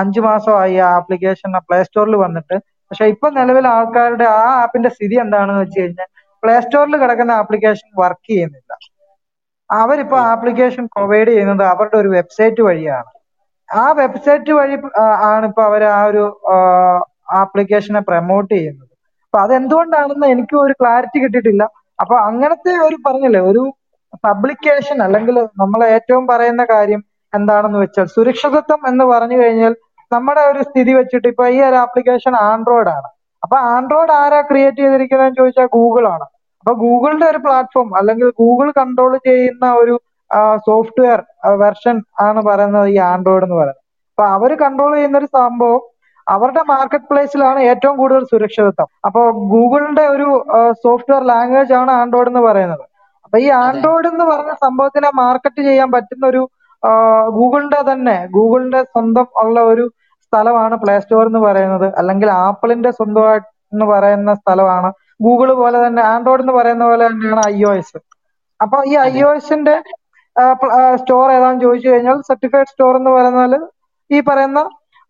അഞ്ചു മാസമായി ആ ആപ്ലിക്കേഷൻ പ്ലേ സ്റ്റോറിൽ വന്നിട്ട് പക്ഷെ ഇപ്പൊ നിലവിൽ ആൾക്കാരുടെ ആ ആപ്പിന്റെ സ്ഥിതി എന്താണെന്ന് വെച്ച് കഴിഞ്ഞാൽ പ്ലേ സ്റ്റോറിൽ കിടക്കുന്ന ആപ്ലിക്കേഷൻ വർക്ക് ചെയ്യുന്നില്ല. അവരിപ്പോ ആപ്ലിക്കേഷൻ പ്രൊവൈഡ് ചെയ്യുന്നത് അവരുടെ ഒരു വെബ്സൈറ്റ് വഴിയാണ്. ആ വെബ്സൈറ്റ് വഴി ആണ് അവർ ആ ഒരു ആപ്ലിക്കേഷനെ പ്രമോട്ട് ചെയ്യുന്നത്. അപ്പൊ അതെന്തുകൊണ്ടാണെന്ന് എനിക്ക് ഒരു ക്ലാരിറ്റി കിട്ടിയിട്ടില്ല. അപ്പൊ അങ്ങനത്തെ ഒരു പറഞ്ഞില്ലേ ഒരു പബ്ലിക്കേഷൻ അല്ലെങ്കിൽ നമ്മൾ ഏറ്റവും പറയുന്ന കാര്യം എന്താണെന്ന് വെച്ചാൽ സുരക്ഷിതത്വം എന്ന് പറഞ്ഞു കഴിഞ്ഞാൽ നമ്മുടെ ഒരു സ്ഥിതി വെച്ചിട്ട് ഇപ്പൊ ഈ ഒരു ആപ്ലിക്കേഷൻ ആൻഡ്രോയിഡ് ആണ്. അപ്പൊ ആൻഡ്രോയിഡ് ആരാ ക്രിയേറ്റ് ചെയ്തിരിക്കുന്നതെന്ന് ചോദിച്ചാൽ ഗൂഗിൾ ആണ്. അപ്പൊ ഗൂഗിളിന്റെ ഒരു പ്ലാറ്റ്ഫോം അല്ലെങ്കിൽ ഗൂഗിൾ കൺട്രോൾ ചെയ്യുന്ന ഒരു സോഫ്റ്റ്വെയർ വെർഷൻ ആണ് പറയുന്നത് ഈ ആൻഡ്രോയിഡ് എന്ന് പറയുന്നത്. അപ്പൊ അവർ കൺട്രോൾ ചെയ്യുന്ന ഒരു സംഭവം അവരുടെ മാർക്കറ്റ് പ്ലേസിലാണ് ഏറ്റവും കൂടുതൽ സുരക്ഷിതത്വം. അപ്പൊ ഗൂഗിളിന്റെ ഒരു സോഫ്റ്റ്വെയർ ലാംഗ്വേജ് ആണ് ആൻഡ്രോയിഡ് എന്ന് പറയുന്നത്. അപ്പൊ ഈ ആൻഡ്രോയിഡ് എന്ന് പറഞ്ഞ സംഭവത്തിനെ മാർക്കറ്റ് ചെയ്യാൻ പറ്റുന്ന ഒരു ഗൂഗിളിന്റെ തന്നെ ഗൂഗിളിന്റെ സ്വന്തം ഉള്ള ഒരു സ്ഥലമാണ് പ്ലേ സ്റ്റോർ എന്ന് പറയുന്നത്. അല്ലെങ്കിൽ ആപ്പിളിന്റെ സ്വന്തമായിട്ട് എന്ന് പറയുന്ന സ്ഥലമാണ്. ഗൂഗിൾ പോലെ തന്നെ ആൻഡ്രോയിഡ് എന്ന് പറയുന്ന പോലെ തന്നെയാണ് ഐ ഒ എസ്. അപ്പൊ ഈ ഐ ഒ എസിന്റെ സ്റ്റോർ ഏതാണെന്ന് ചോദിച്ചു കഴിഞ്ഞാൽ സർട്ടിഫൈഡ് സ്റ്റോർ എന്ന് പറയുന്നത് ഈ പറയുന്ന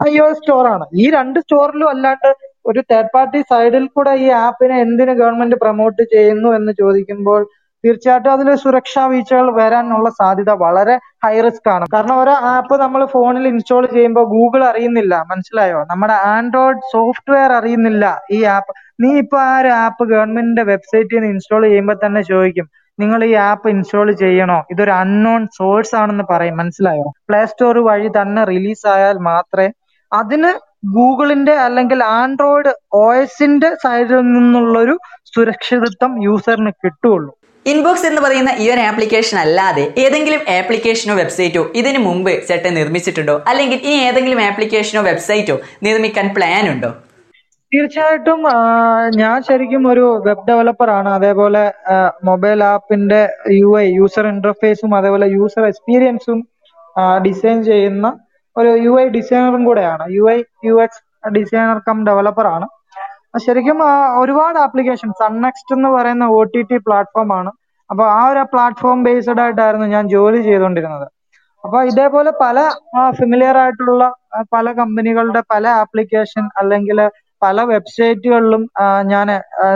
ഐ ഒ എസ് സ്റ്റോർ ആണ് ഈ രണ്ട് സ്റ്റോറിലും അല്ലാണ്ട് ഒരു തേർഡ് പാർട്ടി സൈഡിൽ കൂടെ ഈ ആപ്പിനെ എന്തിനു ഗവൺമെന്റ് പ്രൊമോട്ട് ചെയ്യുന്നു എന്ന് ചോദിക്കുമ്പോൾ തീർച്ചയായിട്ടും അതിൽ സുരക്ഷാ വീഴ്ചകൾ വരാനുള്ള സാധ്യത വളരെ ഹൈ റിസ്ക് ആണ്. കാരണം ഒരു ആപ്പ് നമ്മൾ ഫോണിൽ ഇൻസ്റ്റാൾ ചെയ്യുമ്പോൾ ഗൂഗിൾ അറിയുന്നില്ല. മനസ്സിലായോ? നമ്മുടെ ആൻഡ്രോയിഡ് സോഫ്റ്റ്വെയർ അറിയുന്നില്ല ഈ ആപ്പ് നീ ഇപ്പൊ ആ ഒരു ആപ്പ് ഗവൺമെന്റിന്റെ വെബ്സൈറ്റിൽ നിന്ന് ഇൻസ്റ്റാൾ ചെയ്യുമ്പോൾ തന്നെ ചോദിക്കും നിങ്ങൾ ഈ ആപ്പ് ഇൻസ്റ്റാൾ ചെയ്യണോ? ഇതൊരു അൺനോൺ സോഴ്സ് ആണെന്ന് പറയും. മനസ്സിലായോ? പ്ലേ സ്റ്റോർ വഴി തന്നെ റിലീസ് ആയാൽ മാത്രമേ അതിന് ഗൂഗിളിന്റെ അല്ലെങ്കിൽ ആൻഡ്രോയിഡ് ഒ എസിന്റെ സൈഡിൽ നിന്നുള്ളൊരു സുരക്ഷിതത്വം യൂസറിന് കിട്ടുകയുള്ളൂ.
ഇൻബോക്സ് എന്ന് പറയുന്ന ഈ ഒരു ആപ്ലിക്കേഷൻ അല്ലാതെ ഏതെങ്കിലും ആപ്ലിക്കേഷനോ വെബ്സൈറ്റോ ഇതിനു മുമ്പ് ചേട്ടൻ നിർമ്മിച്ചിട്ടുണ്ടോ? അല്ലെങ്കിൽ ഇനി ഏതെങ്കിലും ആപ്ലിക്കേഷനോ വെബ്സൈറ്റോ നിർമ്മിക്കാൻ പ്ലാൻ ഉണ്ടോ?
തീർച്ചയായിട്ടും ഞാൻ ശരിക്കും ഒരു വെബ് ഡെവലപ്പർ ആണ്. അതേപോലെ മൊബൈൽ ആപ്പിന്റെ യു ഐ യൂസർ ഇന്റർഫേസും അതേപോലെ യൂസർ എക്സ്പീരിയൻസും ഡിസൈൻ ചെയ്യുന്ന ഒരു യു ഐ ഡിസൈനറും കൂടെയാണ്. U I U X designer cum developer ആണ്. ശരിക്കും ഒരുപാട് ആപ്ലിക്കേഷൻ സൺനെക്സ്റ്റ് എന്ന് പറയുന്ന ഒ ടി ടി പ്ലാറ്റ്ഫോം ആണ്. അപ്പൊ ആ ഒരു പ്ലാറ്റ്ഫോം ബേസ്ഡ് ആയിട്ടായിരുന്നു ഞാൻ ജോലി ചെയ്തുകൊണ്ടിരുന്നത്. അപ്പൊ ഇതേപോലെ പല ഫെമിലിയർ ആയിട്ടുള്ള പല കമ്പനികളുടെ പല ആപ്ലിക്കേഷൻ അല്ലെങ്കിൽ പല വെബ്സൈറ്റുകളിലും ഞാൻ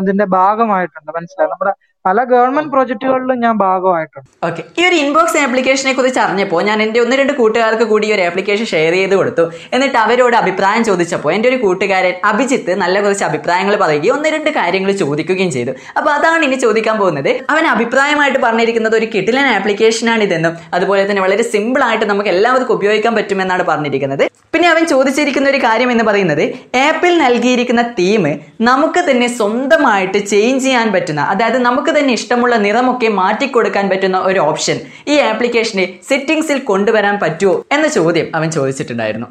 ഇതിന്റെ ഭാഗമായിട്ടുണ്ട്. മനസ്സിലായി? നമ്മുടെ പല ഗവൺമെന്റ് പ്രോജക്റ്റുകളിലും ഞാൻ ഭാഗമായിട്ടുണ്ട്.
ഓക്കെ ഈ ഒരു ഇൻബോക്സ് ആപ്ലിക്കേഷനെ കുറിച്ച് അറിഞ്ഞപ്പോൾ ഞാൻ എന്റെ ഒന്ന് രണ്ട് കൂട്ടുകാർക്ക് കൂടി ഈ ഒരു ആപ്ലിക്കേഷൻ ഷെയർ ചെയ്ത് കൊടുത്തു. എന്നിട്ട് അവരോട് അഭിപ്രായം ചോദിച്ചപ്പോൾ എന്റെ ഒരു കൂട്ടുകാരൻ അഭിജിത്ത് നല്ല കുറച്ച് അഭിപ്രായങ്ങൾ പറയുകയും ഒന്ന് രണ്ട് കാര്യങ്ങൾ ചോദിക്കുകയും ചെയ്തു. അപ്പോൾ അതാണ് ഇനി ചോദിക്കാൻ പോകുന്നത്. അവൻ അഭിപ്രായമായിട്ട് പറഞ്ഞിരിക്കുന്നത് ഒരു കിട്ടിലൻ ആപ്ലിക്കേഷനാണ് ഇതെന്നും അതുപോലെ തന്നെ വളരെ സിമ്പിൾ ആയിട്ട് നമുക്ക് എല്ലാവർക്കും ഉപയോഗിക്കാൻ പറ്റുമെന്നാണ് പറഞ്ഞിരിക്കുന്നത്. പിന്നെ അവൻ ചോദിച്ചിരിക്കുന്ന ഒരു കാര്യം എന്ന് പറയുന്നത് ആപ്പിൽ നൽകിയിരിക്കുന്ന തീം നമുക്ക് തന്നെ സ്വന്തമായിട്ട് ചേഞ്ച് ചെയ്യാൻ പറ്റുന്ന അതായത് നമുക്ക് തന്നെ ഇഷ്ടമുള്ള നിറമൊക്കെ മാറ്റി കൊടുക്കാൻ പറ്റുന്ന ഒരു ഓപ്ഷൻ. ഈ ആപ്ലിക്കേഷനെ സെറ്റിംഗ്സിൽ കൊണ്ടുവരാൻ പറ്റുമോ എന്ന ചോദ്യം അവൻ ചോദിച്ചിട്ടുണ്ടായിരുന്നു.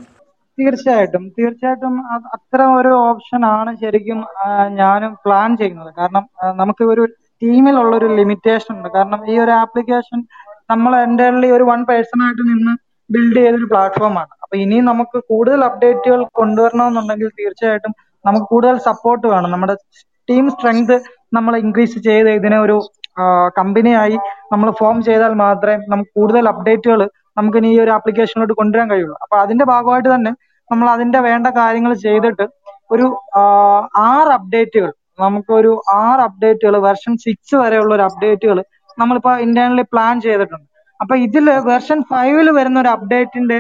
തീർച്ചയായിട്ടും. തീർച്ചയായിട്ടും അത്ര ഒരു ഓപ്ഷൻ ആണ് ശരിക്കും ഞാനും പ്ലാൻ ചെയ്യുന്നത്. കാരണം നമുക്ക് ഒരു ടീമിലുള്ള ഒരു ലിമിറ്റേഷൻ ഉണ്ട്. കാരണം ഈ ഒരു ആപ്ലിക്കേഷൻ നമ്മൾ എന്റെ ഒരു വൺ പേഴ്സൺ ആയിട്ട് നിന്ന് ബിൽഡ് ചെയ്തൊരു പ്ലാറ്റ്ഫോമാണ് അപ്പൊ ഇനി നമുക്ക് കൂടുതൽ അപ്ഡേറ്റുകൾ കൊണ്ടുവരണമെന്നുണ്ടെങ്കിൽ തീർച്ചയായിട്ടും നമുക്ക് കൂടുതൽ സപ്പോർട്ട് വേണം. നമ്മുടെ ടീം സ്ട്രെങ്ത് നമ്മൾ ഇൻക്രീസ് ചെയ്ത് ഇതിനെ ഒരു കമ്പനിയായി നമ്മൾ ഫോം ചെയ്താൽ മാത്രമേ നമുക്ക് കൂടുതൽ അപ്ഡേറ്റുകൾ നമുക്ക് ഇനി ഈ ഒരു ആപ്ലിക്കേഷനിലോട്ട് കൊണ്ടുവരാൻ കഴിയുള്ളൂ. അപ്പൊ അതിന്റെ ഭാഗമായിട്ട് തന്നെ നമ്മൾ അതിന്റെ വേണ്ട കാര്യങ്ങൾ ചെയ്തിട്ട് ഒരു ആറ് അപ്ഡേറ്റുകൾ നമുക്കൊരു ആറ് അപ്ഡേറ്റുകൾ വെർഷൻ സിക്സ് വരെയുള്ള ഒരു അപ്ഡേറ്റുകൾ നമ്മളിപ്പോ ഇന്റേണലി പ്ലാൻ ചെയ്തിട്ടുണ്ട്. അപ്പൊ ഇതിൽ വെർഷൻ ഫൈവിൽ വരുന്ന ഒരു അപ്ഡേറ്റിന്റെ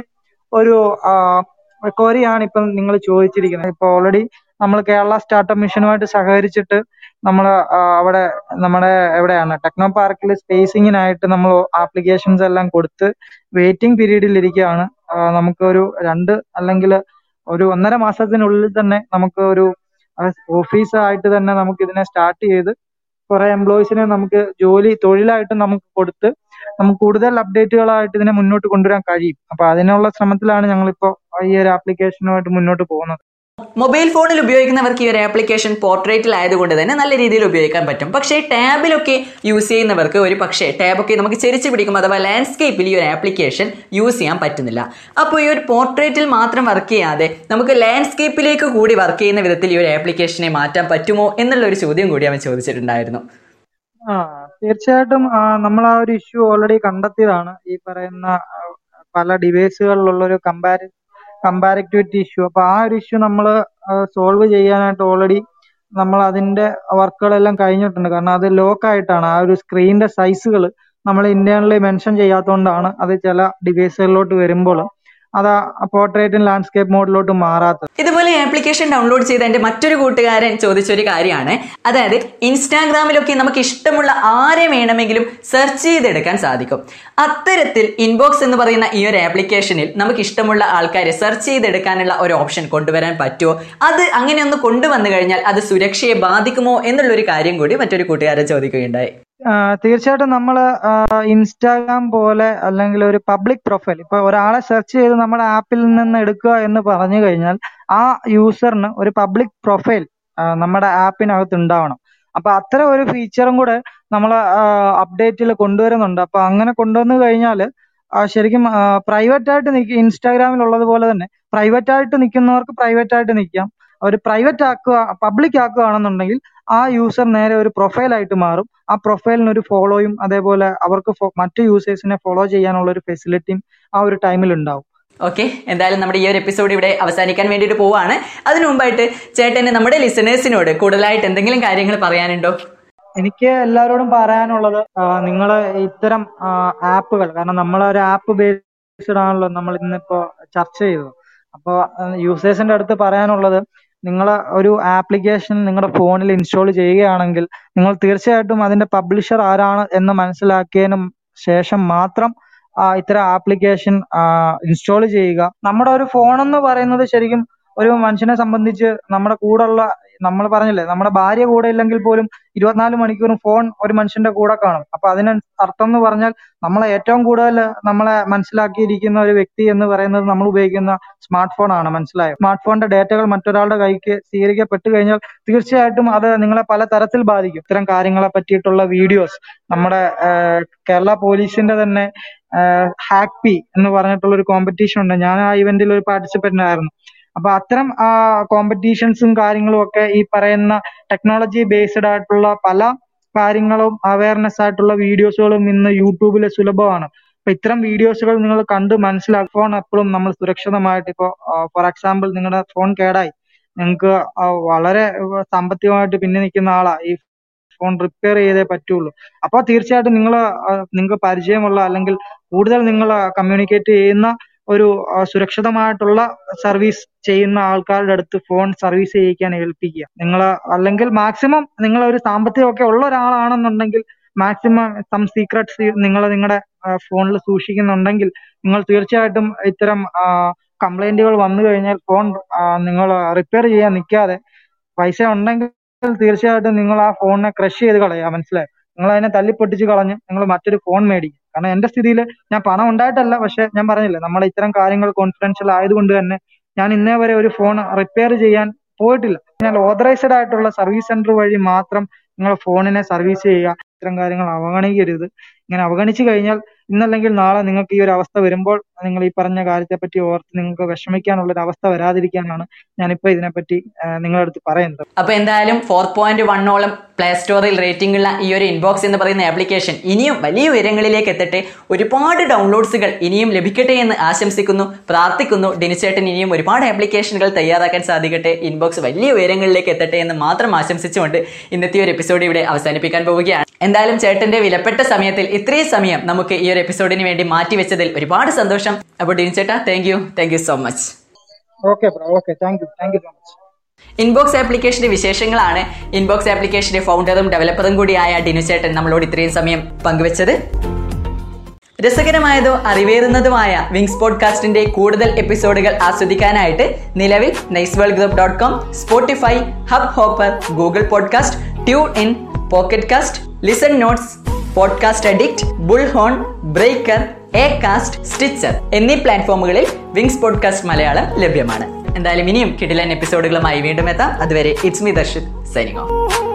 ഒരു ക്വറിയാണ് ഇപ്പം നിങ്ങൾ ചോദിച്ചിരിക്കുന്നത്. ഇപ്പൊ ഓൾറെഡി നമ്മൾ കേരള സ്റ്റാർട്ടപ്പ് മിഷനുമായിട്ട് സഹകരിച്ചിട്ട് നമ്മൾ അവിടെ നമ്മുടെ എവിടെയാണ് ടെക്നോ പാർക്കിൽ സ്പേസിങ്ങിനായിട്ട് നമ്മൾ ആപ്ലിക്കേഷൻസ് എല്ലാം കൊടുത്ത് വെയിറ്റിംഗ് പീരീഡിൽ ഇരിക്കുകയാണ്. നമുക്ക് നമുക്കൊരു രണ്ട് അല്ലെങ്കിൽ ഒരു ഒന്നര മാസത്തിനുള്ളിൽ തന്നെ നമുക്ക് ഒരു ഓഫീസ് ആയിട്ട് തന്നെ നമുക്ക് ഇതിനെ സ്റ്റാർട്ട് ചെയ്ത് കുറെ എംപ്ലോയീസിനെ നമുക്ക് ജോലി തൊഴിലായിട്ട് നമുക്ക് കൊടുത്ത് നമുക്ക് കൂടുതൽ അപ്ഡേറ്റുകളായിട്ട് ഇതിനെ മുന്നോട്ട് കൊണ്ടുവരാൻ കഴിയും. അപ്പൊ അതിനുള്ള ശ്രമത്തിലാണ് ഞങ്ങളിപ്പോ ഈ ഒരു ആപ്ലിക്കേഷനുമായിട്ട് മുന്നോട്ട് പോകുന്നത്.
മൊബൈൽ ഫോണിൽ ഉപയോഗിക്കുന്നവർക്ക് ഈ ഒരു ആപ്ലിക്കേഷൻ പോർട്രേറ്റിൽ ആയതുകൊണ്ട് തന്നെ നല്ല രീതിയിൽ ഉപയോഗിക്കാൻ പറ്റും. പക്ഷേ ടാബിലൊക്കെ യൂസ് ചെയ്യുന്നവർക്ക് ഒരു പക്ഷേ ടാബൊക്കെ നമുക്ക് ചെരിച്ച് പിടിക്കും അഥവാ ലാൻഡ്സ്കേപ്പിൽ ഈ ഒരു ആപ്ലിക്കേഷൻ യൂസ് ചെയ്യാൻ പറ്റുന്നില്ല. അപ്പോൾ ഈ ഒരു പോർട്രേറ്റിൽ മാത്രം വർക്ക് ചെയ്യാതെ നമുക്ക് ലാൻഡ്സ്കേപ്പിലേക്ക് കൂടി വർക്ക് ചെയ്യുന്ന വിധത്തിൽ ഈ ഒരു ആപ്ലിക്കേഷനെ മാറ്റാൻ പറ്റുമോ എന്നുള്ള ഒരു ചോദ്യം കൂടി അവൻ ചോദിച്ചിട്ടുണ്ടായിരുന്നു.
ആ തീർച്ചയായിട്ടും നമ്മൾ ആ ഒരു ഇഷ്യൂ ഓൾറെഡി കണ്ടെത്തിയതാണ്. ഈ പറയുന്ന പല ഡിവൈസുകളിലുള്ള ഒരു കമ്പാരി കമ്പാരിറ്റിവിറ്റി ഇഷ്യൂ അപ്പൊ ആ ഒരു ഇഷ്യൂ നമ്മൾ സോൾവ് ചെയ്യാനായിട്ട് ഓൾറെഡി നമ്മൾ അതിന്റെ വർക്കുകളെല്ലാം കഴിഞ്ഞിട്ടുണ്ട്. കാരണം അത് ലോക്ക് ആയിട്ടാണ്. ആ ഒരു സ്ക്രീനിന്റെ സൈസുകൾ നമ്മൾ ഇന്റേണലി മെൻഷൻ ചെയ്യാത്തതുകൊണ്ടാണ് അത് ചില ഡിവൈസുകളിലോട്ട് വരുമ്പോൾ അത് പോർട്രേറ്റും ലാൻഡ്സ്കേപ്പ് മോഡിലോട്ട് മാറാത്തത്.
ഇതുപോലെ ആപ്ലിക്കേഷൻ ഡൗൺലോഡ് ചെയ്ത എന്റെ മറ്റൊരു കൂട്ടുകാരൻ ചോദിച്ചൊരു കാര്യമാണ്. അതായത് ഇൻസ്റ്റാഗ്രാമിലൊക്കെ നമുക്ക് ഇഷ്ടമുള്ള ആരെ വേണമെങ്കിലും സെർച്ച് ചെയ്തെടുക്കാൻ സാധിക്കും. അത്തരത്തിൽ ഇൻബോക്സ് എന്ന് പറയുന്ന ഈ ഒരു ആപ്ലിക്കേഷനിൽ നമുക്ക് ഇഷ്ടമുള്ള ആൾക്കാരെ സെർച്ച് ചെയ്തെടുക്കാനുള്ള ഒരു ഓപ്ഷൻ കൊണ്ടുവരാൻ പറ്റുമോ? അത് അങ്ങനെ ഒന്ന് കൊണ്ടുവന്നു കഴിഞ്ഞാൽ അത് സുരക്ഷയെ ബാധിക്കുമോ എന്നുള്ളൊരു കാര്യം കൂടി മറ്റൊരു കൂട്ടുകാരൻ ചോദിക്കുകയുണ്ടായി.
തീർച്ചയായിട്ടും നമ്മൾ ഇൻസ്റ്റാഗ്രാം പോലെ അല്ലെങ്കിൽ ഒരു പബ്ലിക് പ്രൊഫൈൽ ഇപ്പൊ ഒരാളെ സെർച്ച് ചെയ്ത് നമ്മുടെ ആപ്പിൽ നിന്ന് എടുക്കുക എന്ന് പറഞ്ഞു കഴിഞ്ഞാൽ ആ യൂസറിന് ഒരു പബ്ലിക് പ്രൊഫൈൽ നമ്മുടെ ആപ്പിനകത്ത് ഉണ്ടാവണം. അപ്പൊ അത്തരം ഒരു ഫീച്ചറും കൂടെ നമ്മൾ അപ്ഡേറ്റിൽ കൊണ്ടുവരുന്നുണ്ട്. അപ്പൊ അങ്ങനെ കൊണ്ടുവന്നു കഴിഞ്ഞാൽ ശരിക്കും പ്രൈവറ്റ് ആയിട്ട് നിൽക്കുക ഇൻസ്റ്റാഗ്രാമിൽ ഉള്ളതുപോലെ തന്നെ പ്രൈവറ്റ് ആയിട്ട് നിൽക്കുന്നവർക്ക് പ്രൈവറ്റ് ആയിട്ട് നിൽക്കാം അവർ പ്രൈവറ്റ് ആക്കുക പബ്ലിക് ആക്കുകയാണെന്നുണ്ടെങ്കിൽ ആ യൂസർ നേരെ ഒരു പ്രൊഫൈലായിട്ട് മാറും. ആ പ്രൊഫൈലിന് ഒരു ഫോളോയും അതേപോലെ അവർക്ക് മറ്റു യൂസേഴ്സിനെ ഫോളോ ചെയ്യാനുള്ള ഒരു ഫെസിലിറ്റിയും ആ ഒരു ടൈമിൽ ഉണ്ടാവും.
ഓക്കെ എന്തായാലും നമ്മുടെ ഈ ഒരു എപ്പിസോഡ് ഇവിടെ അവസാനിക്കാൻ വേണ്ടിയിട്ട് പോവാണ്. അതിനു മുമ്പായിട്ട് ചേട്ടന് നമ്മുടെ ലിസണേഴ്സിനോട് കൂടുതലായിട്ട് എന്തെങ്കിലും കാര്യങ്ങൾ പറയാനുണ്ടോ?
എനിക്ക് എല്ലാവരോടും പറയാനുള്ളത് നിങ്ങൾ ഇത്തരം ആപ്പുകൾ കാരണം നമ്മൾ ഒരു ആപ്പ് ബേസ്ഡ് ആണല്ലോ നമ്മൾ ഇന്നിപ്പോ ചർച്ച ചെയ്തത്. അപ്പോൾ യൂസേഴ്സിന്റെ അടുത്ത് പറയാനുള്ളത് നിങ്ങൾ ഒരു ആപ്ലിക്കേഷൻ നിങ്ങളുടെ ഫോണിൽ ഇൻസ്റ്റാൾ ചെയ്യുകയാണെങ്കിൽ നിങ്ങൾ തീർച്ചയായിട്ടും അതിന്റെ പബ്ലിഷർ ആരാണ് എന്ന് മനസ്സിലാക്കിയതിന് ശേഷം മാത്രം ഇത്തരം ആപ്ലിക്കേഷൻ ഇൻസ്റ്റാൾ ചെയ്യുക. നമ്മുടെ ഒരു ഫോൺ എന്ന് പറയുന്നത് ശരിക്കും ഒരു മനുഷ്യനെ സംബന്ധിച്ച് നമ്മുടെ കൂടെയുള്ള നമ്മൾ പറഞ്ഞില്ലേ നമ്മുടെ ഭാര്യ കൂടെ ഇല്ലെങ്കിൽ പോലും ഇരുപത്തിനാല് മണിക്കൂറും ഫോൺ ഒരു മനുഷ്യന്റെ കൂടെ കാണും. അപ്പൊ അതിന് അർത്ഥം എന്ന് പറഞ്ഞാൽ നമ്മളെ ഏറ്റവും കൂടുതൽ നമ്മളെ മനസ്സിലാക്കിയിരിക്കുന്ന ഒരു വ്യക്തി എന്ന് പറയുന്നത് നമ്മൾ ഉപയോഗിക്കുന്ന സ്മാർട്ട് ഫോൺ ആണ് മനസ്സിലായോ? സ്മാർട്ട് ഫോണിന്റെ ഡേറ്റകൾ മറ്റൊരാളുടെ കൈക്ക് സ്വീകരിക്കപ്പെട്ടു കഴിഞ്ഞാൽ തീർച്ചയായിട്ടും അത് നിങ്ങളെ പല തരത്തിൽ ബാധിക്കും. ഇത്തരം കാര്യങ്ങളെ പറ്റിയിട്ടുള്ള വീഡിയോസ് നമ്മുടെ കേരള പോലീസിന്റെ തന്നെ ഹാക്പി എന്ന് പറഞ്ഞിട്ടുള്ള ഒരു കോമ്പറ്റീഷൻ ഉണ്ട്. ഞാൻ ആ ഇവന്റിൽ ഒരു പാർട്ടിസിപ്പന്റ് ആയിരുന്നു അപ്പൊ അത്തരം കോമ്പറ്റീഷൻസും കാര്യങ്ങളും ഒക്കെ ഈ പറയുന്ന ടെക്നോളജി ബേസ്ഡ് ആയിട്ടുള്ള പല കാര്യങ്ങളും അവയർനെസ് ആയിട്ടുള്ള വീഡിയോസുകളും ഇന്ന് യൂട്യൂബിൽ സുലഭമാണ്. അപ്പൊ ഇത്തരം വീഡിയോസുകൾ നിങ്ങൾ കണ്ട് മനസ്സിലാക്കുക ഫോൺ എപ്പോഴും നമ്മൾ സുരക്ഷിതമായിട്ട് ഇപ്പോ ഫോർ എക്സാമ്പിൾ നിങ്ങളുടെ ഫോൺ കേടായി. നിങ്ങൾക്ക് വളരെ സാമ്പത്തികമായിട്ട് പിന്നെ നിൽക്കുന്ന ആളാ. ഈ ഫോൺ റിപ്പയർ ചെയ്തേ പറ്റുള്ളൂ. അപ്പൊ തീർച്ചയായിട്ടും നിങ്ങൾ നിങ്ങൾക്ക് പരിചയമുള്ള അല്ലെങ്കിൽ കൂടുതൽ നിങ്ങൾ കമ്മ്യൂണിക്കേറ്റ് ചെയ്യുന്ന ഒരു സുരക്ഷിതമായിട്ടുള്ള സർവീസ് ചെയ്യുന്ന ആൾക്കാരുടെ അടുത്ത് ഫോൺ സർവീസ് ചെയ്യിക്കാൻ ഏൽപ്പിക്കുക. നിങ്ങൾ അല്ലെങ്കിൽ മാക്സിമം നിങ്ങൾ ഒരു സാമ്പത്തികമൊക്കെ ഉള്ള ഒരാളാണെന്നുണ്ടെങ്കിൽ മാക്സിമം സം സീക്രട്സ് നിങ്ങൾ നിങ്ങളുടെ ഫോണിൽ സൂക്ഷിക്കുന്നുണ്ടെങ്കിൽ നിങ്ങൾ തീർച്ചയായിട്ടും ഇത്തരം കംപ്ലൈന്റുകൾ വന്നു കഴിഞ്ഞാൽ ഫോൺ നിങ്ങൾ റിപ്പയർ ചെയ്യാൻ നിൽക്കാതെ പൈസ ഉണ്ടെങ്കിൽ തീർച്ചയായിട്ടും നിങ്ങൾ ആ ഫോണിനെ ക്രഷ് ചെയ്ത് കളയുക മനസ്സിലായോ? നിങ്ങൾ അതിനെ തല്ലിപ്പൊട്ടിച്ച് കളഞ്ഞ് നിങ്ങൾ മറ്റൊരു ഫോൺ മേടിക്കും. കാരണം എന്റെ സ്ഥിതിയിൽ ഞാൻ പണം ഉണ്ടായിട്ടല്ല പക്ഷെ ഞാൻ പറഞ്ഞില്ലേ നമ്മൾ ഇത്തരം കാര്യങ്ങൾ കോൺഫിഡൻഷ്യൽ ആയതുകൊണ്ട് തന്നെ ഞാൻ ഇന്നേ വരെ ഒരു ഫോൺ റിപ്പയർ ചെയ്യാൻ പോയിട്ടില്ല. ഞാൻ ഓതറൈസ്ഡ് ആയിട്ടുള്ള സർവീസ് സെന്റർ വഴി മാത്രം നിങ്ങൾ ഫോണിനെ സർവീസ് ചെയ്യുക ഇത്തരം കാര്യങ്ങൾ അവഗണിക്കരുത്. ഇങ്ങനെ അവഗണിച്ചു കഴിഞ്ഞാൽ ഇന്നല്ലെങ്കിൽ നാളെ നിങ്ങൾക്ക് ഈ ഒരു അവസ്ഥ വരുമ്പോൾ നിങ്ങൾ ഈ പറഞ്ഞ കാര്യത്തെ പറ്റി ഓർത്ത് നിങ്ങൾക്ക് വിഷമിക്കാനുള്ള ഒരു അവസ്ഥ വരാതിരിക്കാനാണ് ഞാനിപ്പോ ഇതിനെപ്പറ്റി നിങ്ങളുടെ അടുത്ത് പറയുന്നത്.
അപ്പൊ എന്തായാലും ഫോർ പോയിന്റ് വണ്ണോളം പ്ലേ സ്റ്റോറിൽ റേറ്റിംഗ് ഉള്ള ഈ ഒരു ഇൻബോക്സ് എന്ന് പറയുന്ന ആപ്ലിക്കേഷൻ ഇനിയും വലിയ ഉയരങ്ങളിലേക്ക് എത്തട്ടെ. ഒരുപാട് ഡൗൺലോഡ്സുകൾ ഇനിയും ലഭിക്കട്ടെ എന്ന് ആശംസിക്കുന്നു. പ്രാർത്ഥിക്കുന്നു. ഡിനിച്ചേട്ടൻ ഇനിയും ഒരുപാട് ആപ്ലിക്കേഷനുകൾ തയ്യാറാക്കാൻ സാധിക്കട്ടെ. ഇൻബോക്സ് വലിയ ഉയരങ്ങളിലേക്ക് എത്തട്ടെ എന്ന് മാത്രം ആശംസിച്ചുകൊണ്ട് ഇന്നത്തെ ഒരു എപ്പിസോഡ് ഇവിടെ അവസാനിപ്പിക്കാൻ പോവുകയാണ്. എന്തായാലും ചേട്ടന്റെ വിലപ്പെട്ട സമയത്തിൽ ഇത്രയും സമയം നമുക്ക് ഈ ഒരു എപ്പിസോഡിന് വേണ്ടി മാറ്റി വെച്ചതിൽ ഒരുപാട് സന്തോഷം. അപ്പോൾ Dean thank you thank you so much
okay bro okay thank you thank you so much
Inbox ആപ്ലിക്കേഷന്റെ വിശേഷങ്ങളാണ്. ഇൻബോക്സ് ആപ്ലിക്കേഷന്റെ ഫൗണ്ടറും ഡെവലപ്പറും കൂടിയായ ഡിനു ചേട്ടൻ നമ്മളോട് ഇത്രയും സമയം പങ്കുവച്ചത്. രസകരമായതോ അറിവേറുന്നതുമായ വിങ്സ് പോഡ്കാസ്റ്റിന്റെ കൂടുതൽ എപ്പിസോഡുകൾ ആസ്വദിക്കാനായിട്ട് നിലവിൽ nice world group dot com Spotify Hubhopper Google Podcast TuneIn Pocket Cast Listen Notes Podcast Addict Bullhorn Breaker A cast Stitcher എന്നീ പ്ലാറ്റ്ഫോമുകളിൽ വിങ്സ് പോഡ്കാസ്റ്റ് മലയാളം ലഭ്യമാണ്. എന്തായാലും ഇനിയും കിടിലൻ എപ്പിസോഡുകളുമായി വീണ്ടും എത്താം. അതുവരെ it's me Darshit signing off